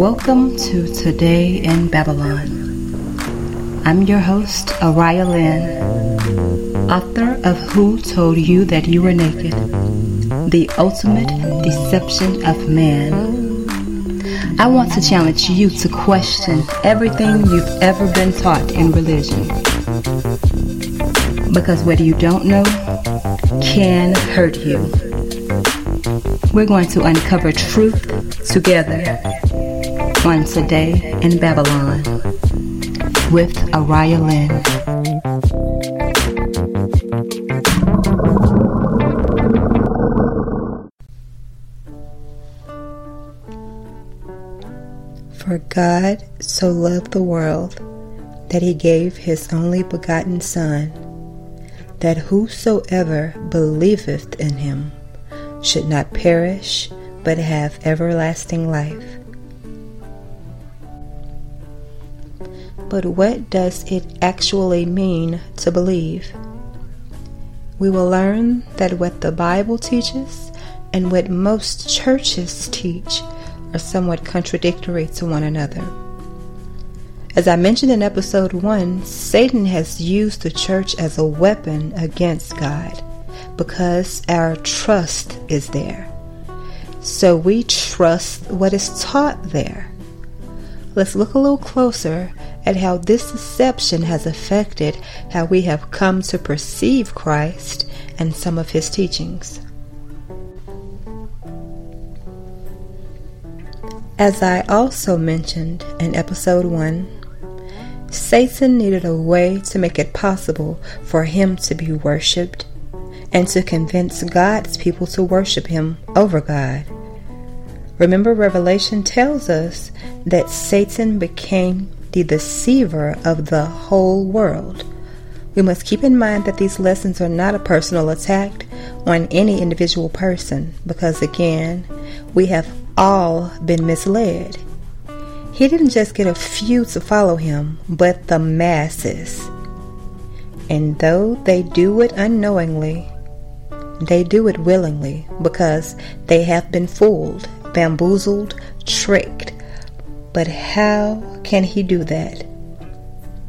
Welcome to Today in Babylon. I'm your host, Araya Lynn, author of Who Told You That You Were Naked? The Ultimate Deception of Man. I want to challenge you to question everything you've ever been taught in religion. Because what you don't know can hurt you. We're going to uncover truth together on day in Babylon with Araya Lynn. For God so loved the world that he gave his only begotten Son, that whosoever believeth in him should not perish, but have everlasting life. But what does it actually mean to believe? We will learn that what the Bible teaches and what most churches teach are somewhat contradictory to one another. As I mentioned in episode 1, Satan has used the church as a weapon against God because our trust is there. So we trust what is taught there. Let's look a little closer at how this deception has affected how we have come to perceive Christ and some of his teachings. As I also mentioned in episode 1, Satan needed a way to make it possible for him to be worshiped and to convince God's people to worship him over God. Remember, Revelation tells us that Satan became the deceiver of the whole world. We must keep in mind that these lessons are not a personal attack on any individual person because, again, we have all been misled. He didn't just get a few to follow him, but the masses. And though they do it unknowingly, they do it willingly because they have been fooled, bamboozled, tricked, but how can he do that?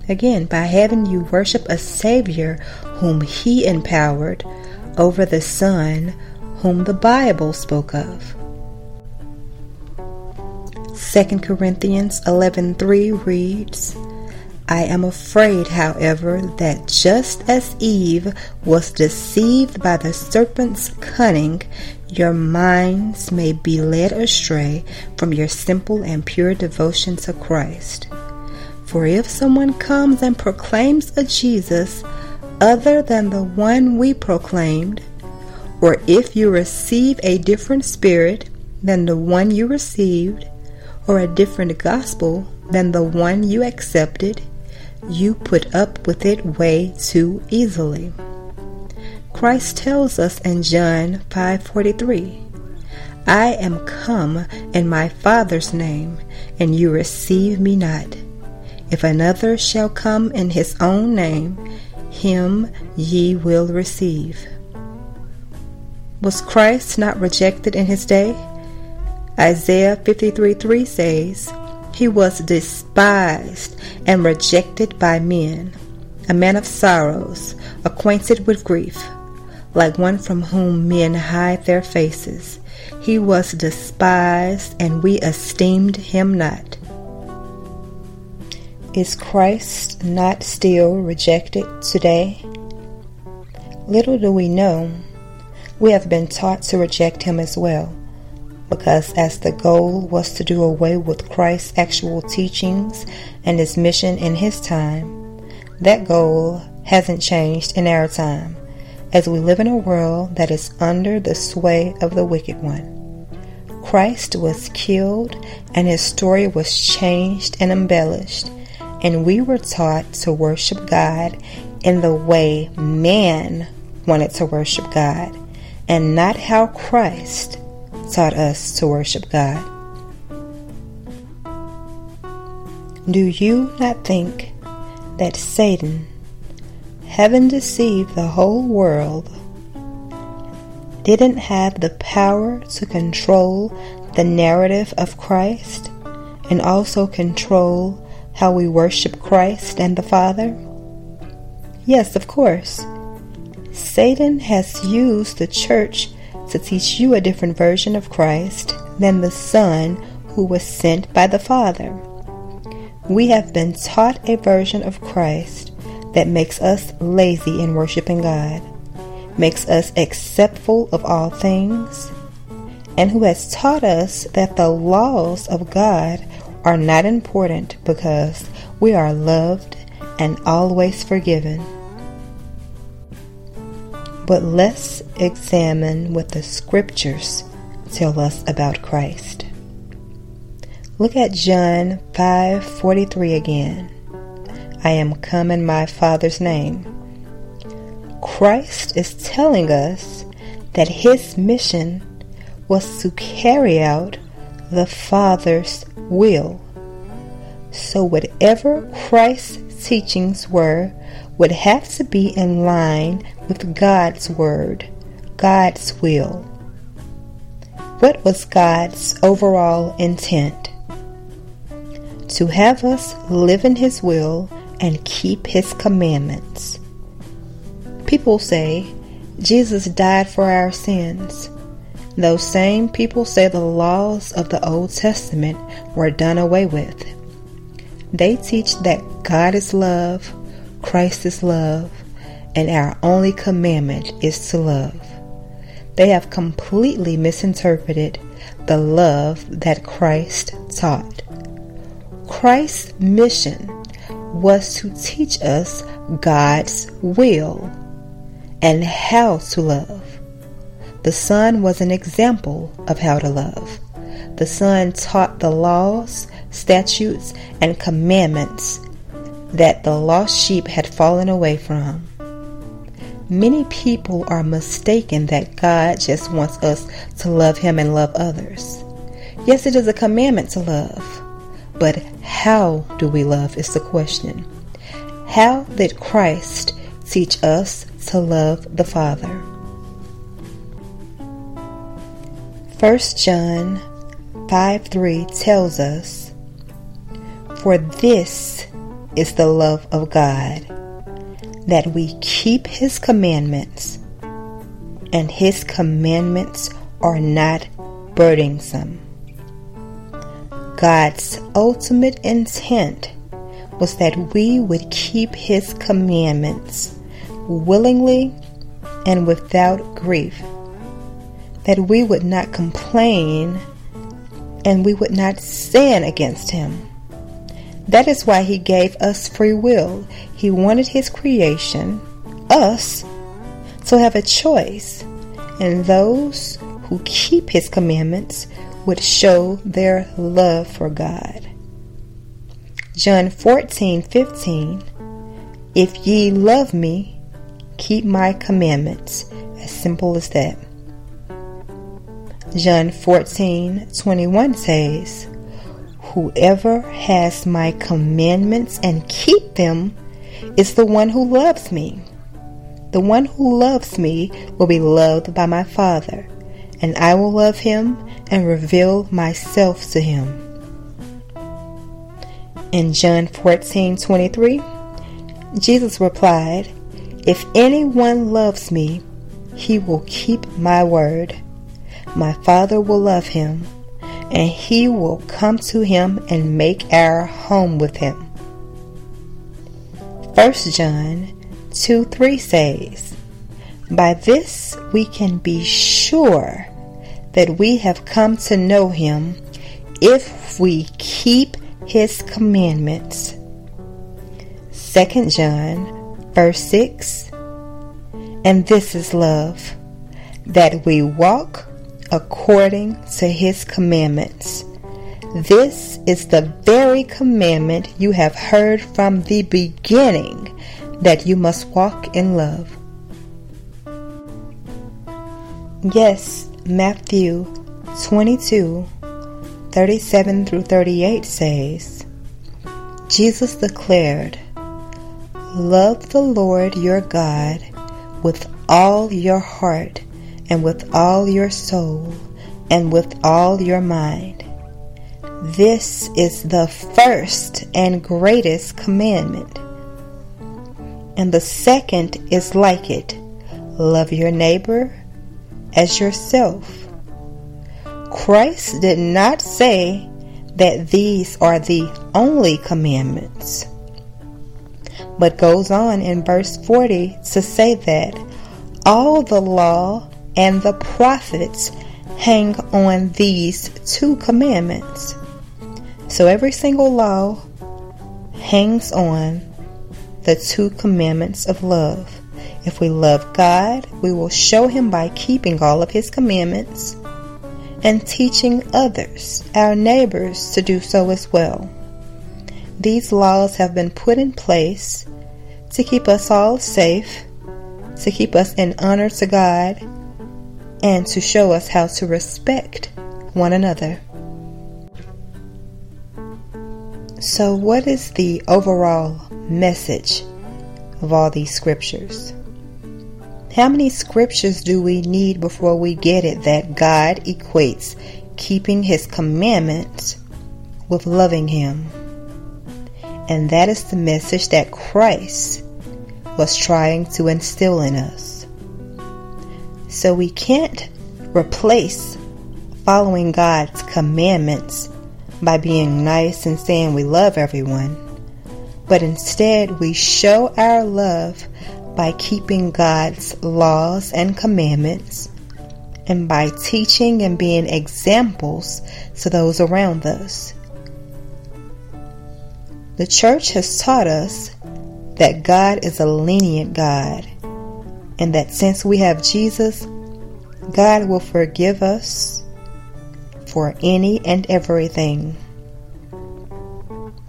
Again, by having you worship a Savior whom he empowered over the Son whom the Bible spoke of. 2 Corinthians 11:3 reads, I am afraid, however, that just as Eve was deceived by the serpent's cunning, your minds may be led astray from your simple and pure devotion to Christ. For if someone comes and proclaims a Jesus other than the one we proclaimed, or if you receive a different spirit than the one you received, or a different gospel than the one you accepted, you put up with it way too easily. Christ tells us in John 5:43, I am come in my Father's name, and you receive me not. If another shall come in his own name, him ye will receive. Was Christ not rejected in his day? Isaiah 53 3 says, He was despised and rejected by men, a man of sorrows, acquainted with grief like one from whom men hide their faces. He was despised, and we esteemed him not. Is Christ not still rejected today? Little do we know, we have been taught to reject him as well, because as the goal was to do away with Christ's actual teachings and his mission in his time, that goal hasn't changed in our time as we live in a world that is under the sway of the wicked one. Christ was killed and his story was changed and embellished, and we were taught to worship God in the way man wanted to worship God, and not how Christ taught us to worship God. Do you not think that Satan having deceived the whole world, didn't have the power to control the narrative of Christ and also control how we worship Christ and the Father? Yes, of course. Satan has used the church to teach you a different version of Christ than the Son who was sent by the Father. We have been taught a version of Christ that makes us lazy in worshiping God, makes us acceptful of all things, and who has taught us that the laws of God are not important because we are loved and always forgiven. But let's examine what the scriptures tell us about Christ. Look at John 5:43 again. I am come in my Father's name. Christ is telling us that his mission was to carry out the Father's will. So whatever Christ's teachings were would have to be in line with God's word, God's will. What was God's overall intent? To have us live in His will and keep His commandments. People say Jesus died for our sins. Those same people say the laws of the Old Testament were done away with. They teach that God is love, Christ is love, and our only commandment is to love. They have completely misinterpreted the love that Christ taught. Christ's mission was to teach us God's will and how to love. The Son was an example of how to love. The Son taught the laws, statutes, and commandments that the lost sheep had fallen away from. Many people are mistaken that God just wants us to love Him and love others. Yes, it is a commandment to love, but how do we love is the question. How did Christ teach us to love the Father? 1 John 5 3 tells us, For this is the love of God, that we keep His commandments, and His commandments are not burdensome. God's ultimate intent was that we would keep His commandments willingly and without grief, that we would not complain and we would not sin against Him. That is why he gave us free will. He wanted his creation, us, to have a choice. And those who keep his commandments would show their love for God. John 14, 15. If ye love me, keep my commandments. As simple as that. John 14, 21 says, Whoever has my commandments and keep them is the one who loves me. The one who loves me will be loved by my Father, and I will love him and reveal myself to him. In John 14 23, Jesus replied, If anyone loves me, he will keep my word. My Father will love him and he will come to him and make our home with him. 1 John 2 3 says, By this we can be sure that we have come to know him if we keep his commandments. 2 John verse 6 And this is love, that we walk according to his commandments. This is the very commandment you have heard from the beginning that you must walk in love. Yes, Matthew 22 37 through 38 says, Jesus declared, Love the Lord your God with all your heart and with all your soul and with all your mind. This is the first and greatest commandment. And the second is like it love your neighbor as yourself. Christ did not say that these are the only commandments, but goes on in verse 40 to say that all the law and the prophets hang on these two commandments. So every single law hangs on the two commandments of love. If we love God, we will show Him by keeping all of His commandments and teaching others, our neighbors, to do so as well. These laws have been put in place to keep us all safe, to keep us in honor to God, and to show us how to respect one another. So, what is the overall message of all these scriptures? How many scriptures do we need before we get it that God equates keeping His commandments with loving Him? And that is the message that Christ was trying to instill in us. So we can't replace following God's commandments by being nice and saying we love everyone, but instead we show our love by keeping God's laws and commandments, and by teaching and being examples to those around us. The church has taught us that God is a lenient God, and that since we have Jesus, God will forgive us for any and everything.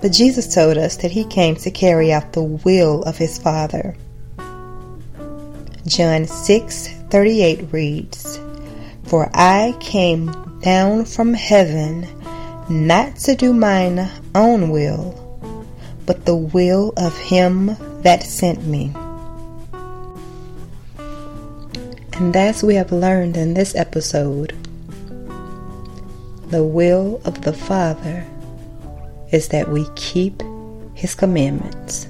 But Jesus told us that He came to carry out the will of His Father. John 6:38 reads, "For I came down from heaven not to do mine own will, but the will of him that sent me." And as we have learned in this episode, the will of the Father is that we keep his commandments.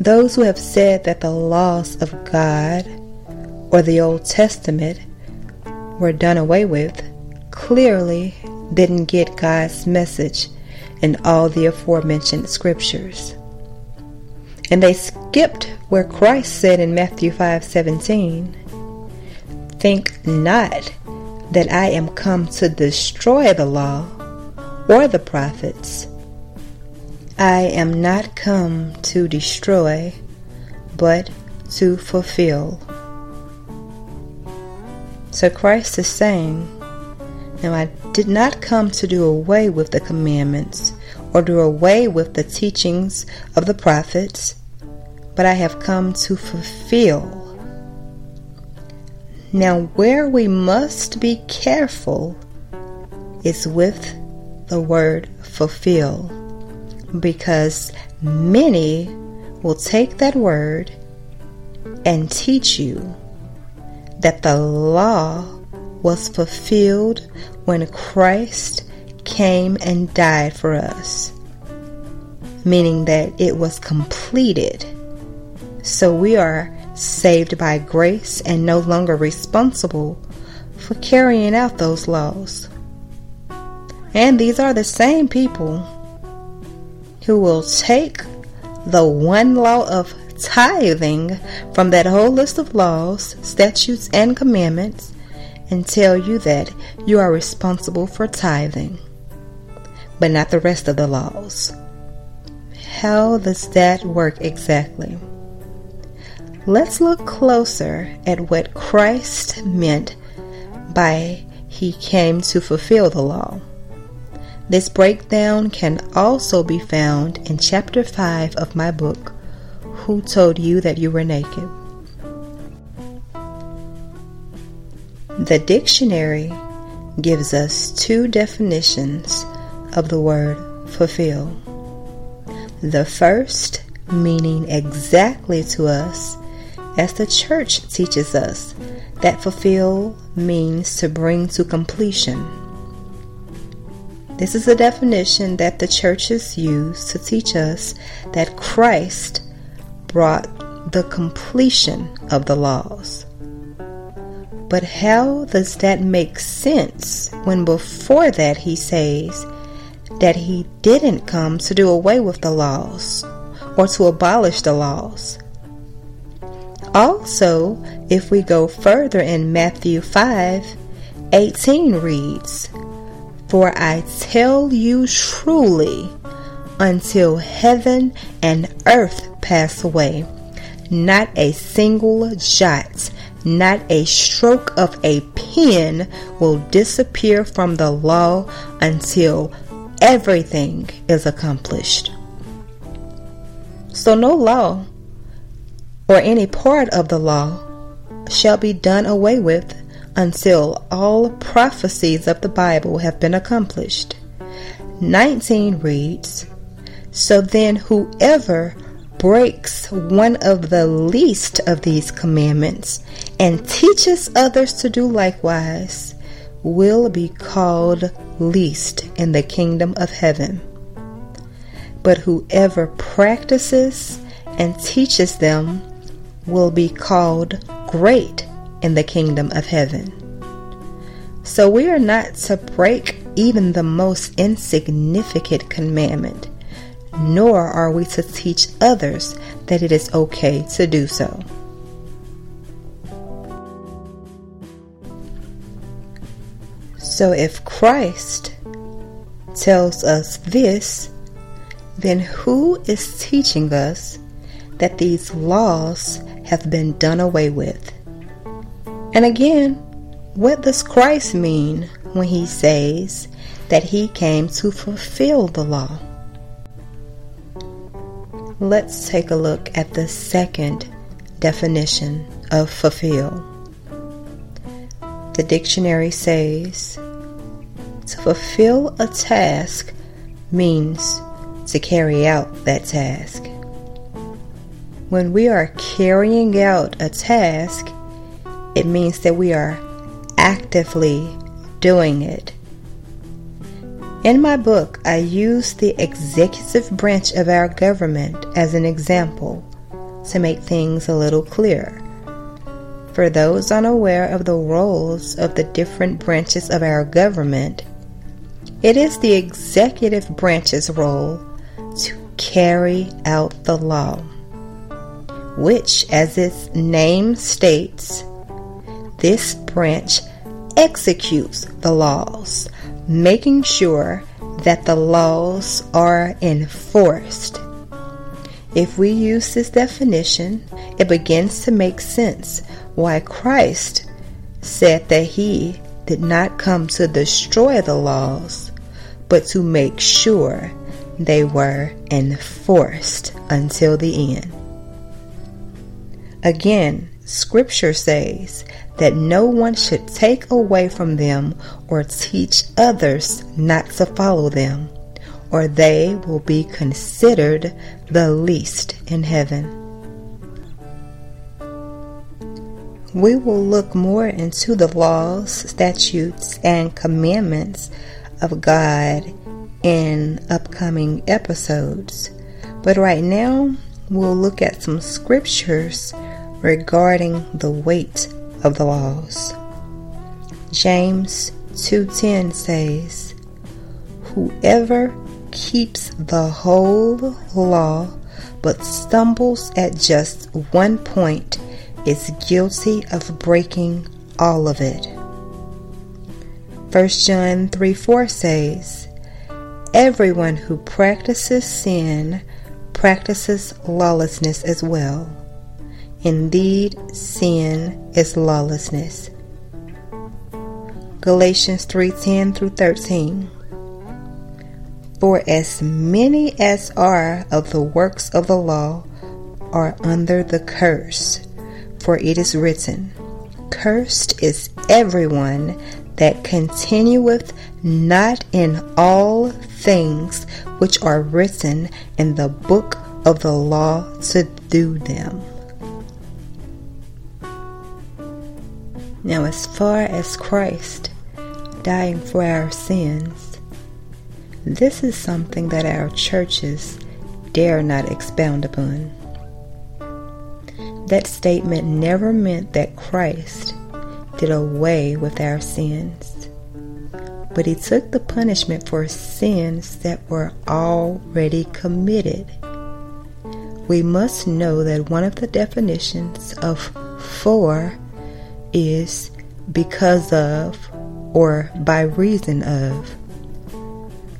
Those who have said that the laws of God or the Old Testament were done away with clearly didn't get God's message in all the aforementioned scriptures. And they skipped where Christ said in Matthew 5:17, "Think not that I am come to destroy the law or the prophets. I am not come to destroy, but to fulfill. So Christ is saying, Now I did not come to do away with the commandments or do away with the teachings of the prophets, but I have come to fulfill. Now, where we must be careful is with the word fulfill because many will take that word and teach you that the law was fulfilled when Christ came and died for us, meaning that it was completed. So we are saved by grace and no longer responsible for carrying out those laws. And these are the same people who will take the one law of tithing from that whole list of laws, statutes, and commandments and tell you that you are responsible for tithing, but not the rest of the laws. How does that work exactly? Let's look closer at what Christ meant by he came to fulfill the law. This breakdown can also be found in chapter 5 of my book, Who Told You That You Were Naked? The dictionary gives us two definitions of the word fulfill. The first meaning exactly to us as the church teaches us that fulfill means to bring to completion This is a definition that the churches use to teach us that Christ brought the completion of the laws. But how does that make sense when before that he says that he didn't come to do away with the laws or to abolish the laws? Also, if we go further in Matthew 5 18 reads, For I tell you truly, until heaven and earth pass away, not a single jot, not a stroke of a pen will disappear from the law until everything is accomplished. So, no law or any part of the law shall be done away with until all prophecies of the Bible have been accomplished. 19 reads, So then whoever breaks one of the least of these commandments and teaches others to do likewise will be called least in the kingdom of heaven. But whoever practices and teaches them will be called great in the kingdom of heaven. So we are not to break even the most insignificant commandment, nor are we to teach others that it is okay to do so. So if Christ tells us this, then who is teaching us that these laws have been done away with? And again, what does Christ mean when he says that he came to fulfill the law? Let's take a look at the second definition of fulfill. The dictionary says to fulfill a task means to carry out that task. When we are carrying out a task, it means that we are actively doing it. In my book, I use the executive branch of our government as an example to make things a little clearer. For those unaware of the roles of the different branches of our government, it is the executive branch's role to carry out the law, which, as its name states, this branch executes the laws, making sure that the laws are enforced. If we use this definition, it begins to make sense why Christ said that he did not come to destroy the laws, but to make sure they were enforced until the end. Again, Scripture says that no one should take away from them or teach others not to follow them, or they will be considered the least in heaven. We will look more into the laws, statutes, and commandments of God in upcoming episodes. But right now, we'll look at some scriptures regarding the weight of the laws. James 2:10 says, "Whoever keeps the whole law but stumbles at just one point is guilty of breaking all of it." 1 John 3 4 says, Everyone who practices sin practices lawlessness as well. Indeed, sin is lawlessness. Galatians 3:10 through 13. For as many as are of the works of the law are under the curse, for it is written, Cursed is everyone that continueth not in all things which are written in the book of the law to do them. Now, as far as Christ dying for our sins, This is something that our churches dare not expound upon. That statement never meant that Christ did away with our sins, but he took the punishment for sins that were already committed. We must know that one of the definitions of for is because of or by reason of.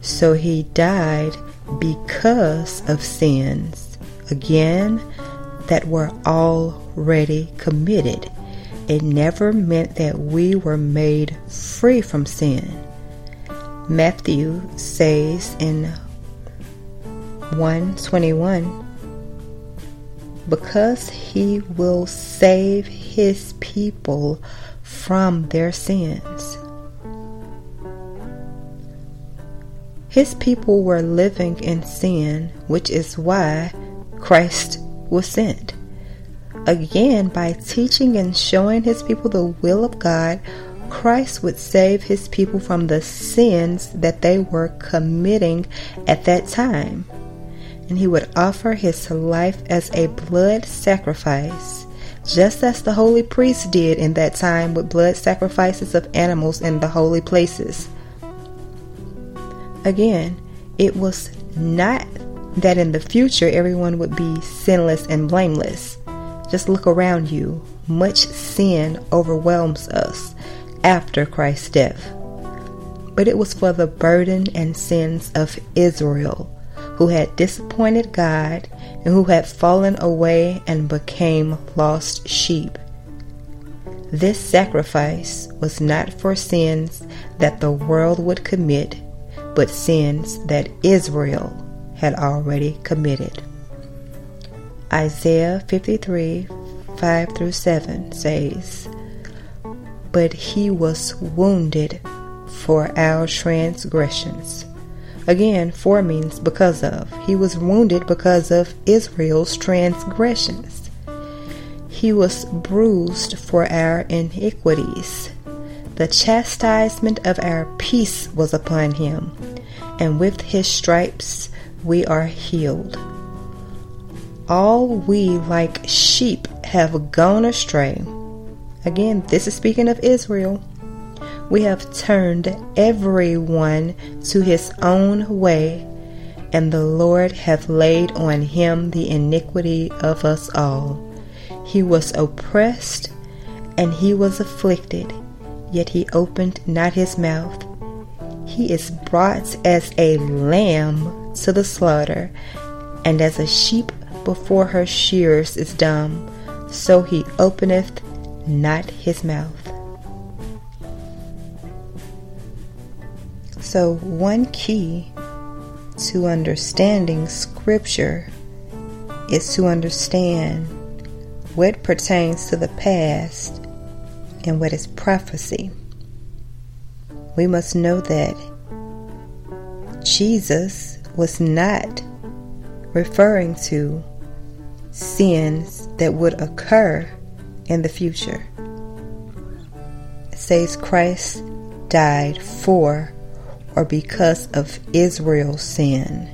So he died because of sins, again, that were already committed. It never meant that we were made free from sin. Matthew says in 121 because he will save his people from their sins. His people were living in sin, which is why Christ was sent. Again, by teaching and showing his people the will of God, Christ would save his people from the sins that they were committing at that time. And he would offer his life as a blood sacrifice, just as the holy priests did in that time with blood sacrifices of animals in the holy places. Again, it was not that in the future everyone would be sinless and blameless. Just look around you. Much sin overwhelms us after Christ's death. But it was for the burden and sins of Israel, who had disappointed God and who had fallen away and became lost sheep. This sacrifice was not for sins that the world would commit but sins that Israel had already committed. Isaiah 53 5 through 7 says, But he was wounded for our transgressions. Again, for means because of. He was wounded because of Israel's transgressions. He was bruised for our iniquities. The chastisement of our peace was upon him, and with his stripes we are healed. All we, like sheep, have gone astray. Again, this is speaking of Israel. We have turned everyone to his own way, and the Lord hath laid on him the iniquity of us all. He was oppressed and he was afflicted yet he opened not his mouth. He is brought as a lamb to the slaughter, and as a sheep before her shears is dumb, so he openeth not his mouth. So, one key to understanding Scripture is to understand what pertains to the past and what is prophecy. We must know that Jesus was not referring to sins that would occur in the future. It says Christ died for or because of Israel's sin.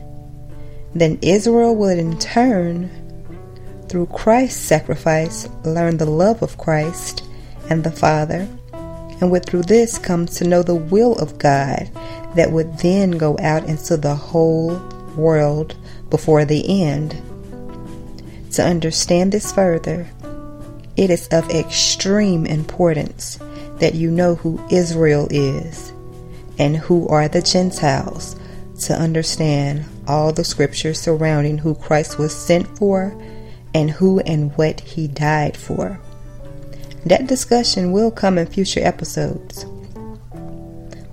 Then Israel would in turn, through Christ's sacrifice, learn the love of Christ and the Father, and would through this come to know the will of God that would then go out into the whole world before the end. To understand this further, it is of extreme importance that you know who Israel is and who are the Gentiles to understand all the scriptures surrounding who Christ was sent for and who and what he died for. That discussion will come in future episodes.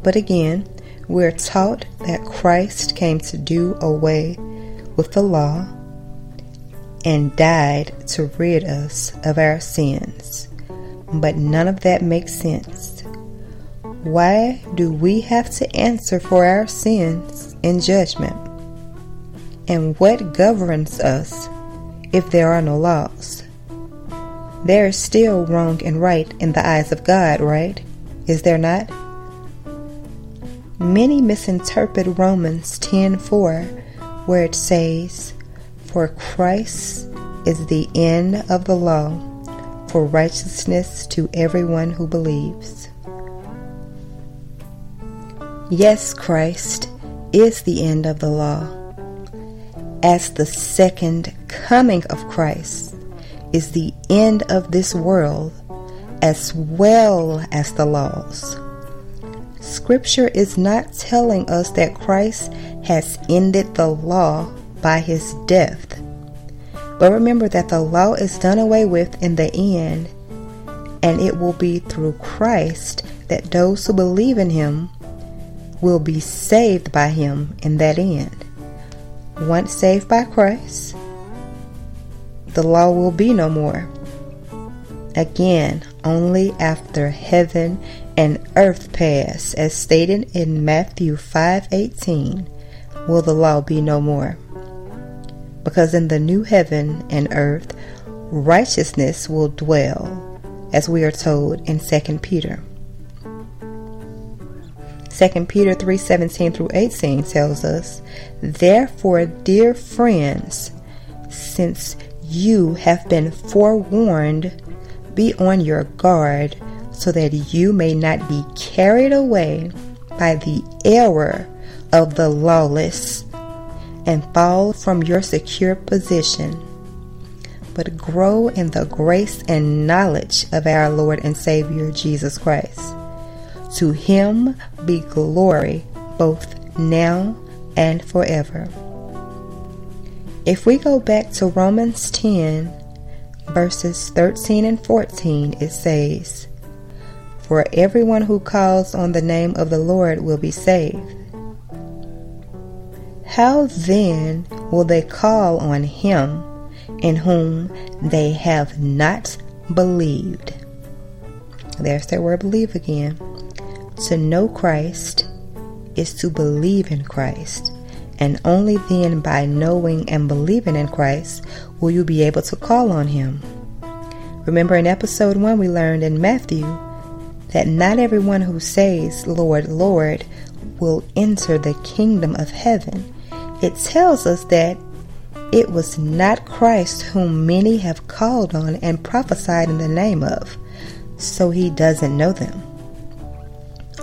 But again, we're taught that Christ came to do away with the law and died to rid us of our sins. But none of that makes sense. Why do we have to answer for our sins in judgment? And what governs us if there are no laws? There is still wrong and right in the eyes of God, right? Is there not? Many misinterpret Romans 10:4 where it says, "For Christ is the end of the law for righteousness to everyone who believes." Yes, Christ is the end of the law. As the second coming of Christ is the end of this world as well as the laws. Scripture is not telling us that Christ has ended the law by his death. But remember that the law is done away with in the end, and it will be through Christ that those who believe in him will be saved by him in that end. Once saved by Christ, the law will be no more. Again, only after heaven and earth pass, as stated in Matthew 5:18, will the law be no more. Because in the new heaven and earth, righteousness will dwell, as we are told in 2 Peter. 2 Peter 3:17 through 18 tells us, "Therefore, dear friends, since you have been forewarned, be on your guard so that you may not be carried away by the error of the lawless and fall from your secure position, but grow in the grace and knowledge of our Lord and Savior Jesus Christ. To him be glory both now and forever. If we go back to Romans 10, verses 13 and 14, it says, For everyone who calls on the name of the Lord will be saved. How then will they call on him in whom they have not believed? There's that word believe again. To know Christ is to believe in Christ. And only then, by knowing and believing in Christ, will you be able to call on Him. Remember in episode 1, we learned in Matthew that not everyone who says, Lord, Lord, will enter the kingdom of heaven. It tells us that it was not Christ whom many have called on and prophesied in the name of, so he doesn't know them.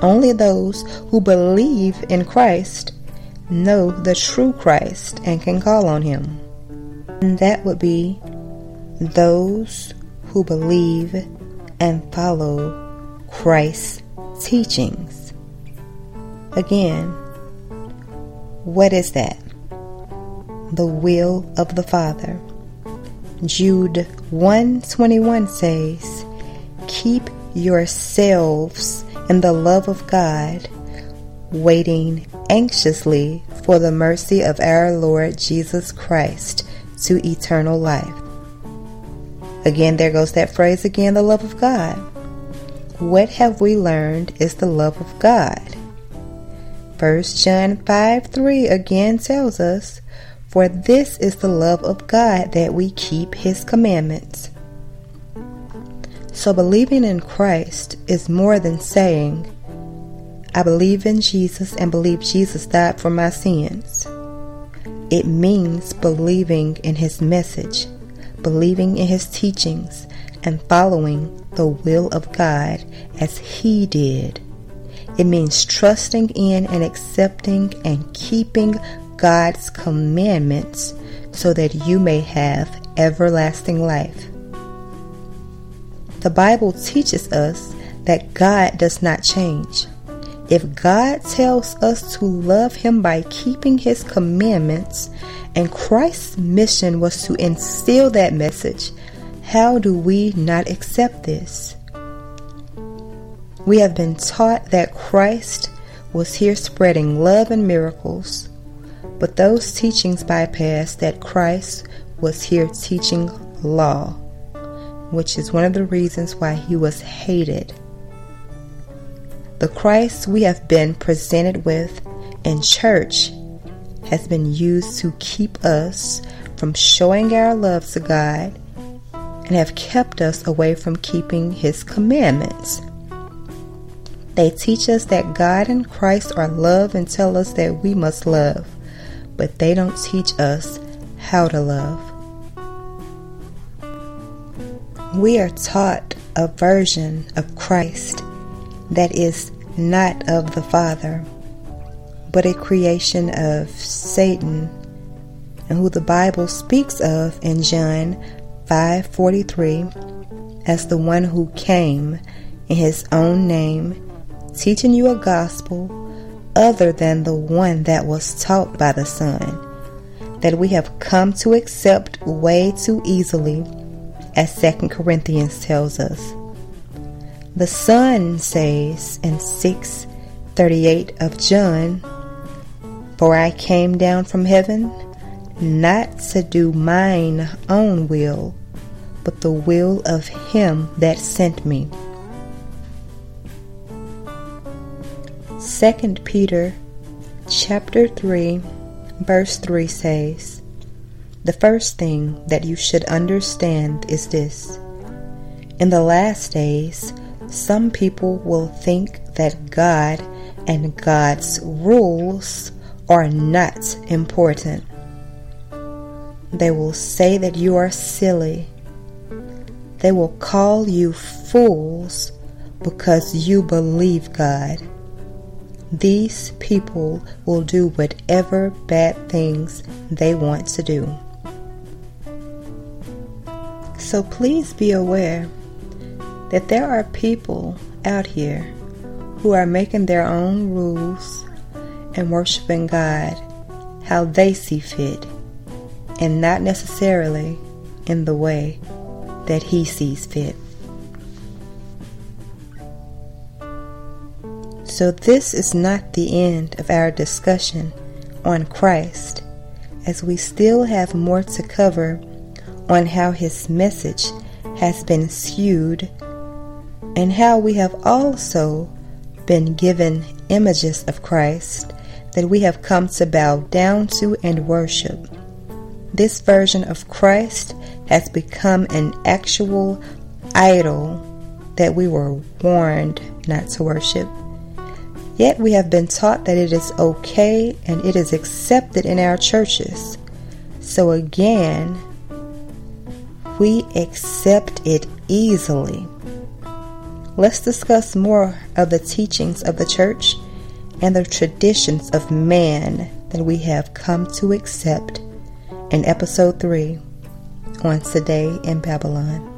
Only those who believe in Christ know the true Christ and can call on him. And that would be those who believe and follow Christ's teachings. Again, what is that? The will of the Father. Jude 121 says, Keep yourselves in the love of God waiting anxiously for the mercy of our Lord Jesus Christ to eternal life. Again, there goes that phrase again the love of God. What have we learned is the love of God? 1 John 5 3 again tells us, For this is the love of God that we keep his commandments. So believing in Christ is more than saying, I believe in Jesus and believe Jesus died for my sins. It means believing in His message, believing in His teachings, and following the will of God as He did. It means trusting in and accepting and keeping God's commandments so that you may have everlasting life. The Bible teaches us that God does not change. If God tells us to love Him by keeping His commandments, and Christ's mission was to instill that message, how do we not accept this? We have been taught that Christ was here spreading love and miracles, but those teachings bypass that Christ was here teaching law, which is one of the reasons why he was hated the Christ we have been presented with in church has been used to keep us from showing our love to God and have kept us away from keeping His commandments. They teach us that God and Christ are love and tell us that we must love, but they don't teach us how to love. We are taught a version of Christ that is not of the Father, but a creation of Satan, and who the Bible speaks of in John 5:43 as the one who came in his own name, teaching you a gospel other than the one that was taught by the Son, that we have come to accept way too easily, as 2 Corinthians tells us. The Son says in 6:38 of John, "For I came down from heaven not to do mine own will, but the will of him that sent me." 2 Peter chapter 3 verse 3 says, The first thing that you should understand is this. In the last days, some people will think that God and God's rules are not important. They will say that you are silly. They will call you fools because you believe God. These people will do whatever bad things they want to do. So please be aware that there are people out here who are making their own rules and worshiping God how they see fit and not necessarily in the way that He sees fit. So, this is not the end of our discussion on Christ, as we still have more to cover on how his message has been skewed and how we have also been given images of Christ that we have come to bow down to and worship. This version of Christ has become an actual idol that we were warned not to worship. Yet we have been taught that it is okay and it is accepted in our churches. So again, we accept it easily. Let's discuss more of the teachings of the church and the traditions of man that we have come to accept in episode 3 on Today in Babylon.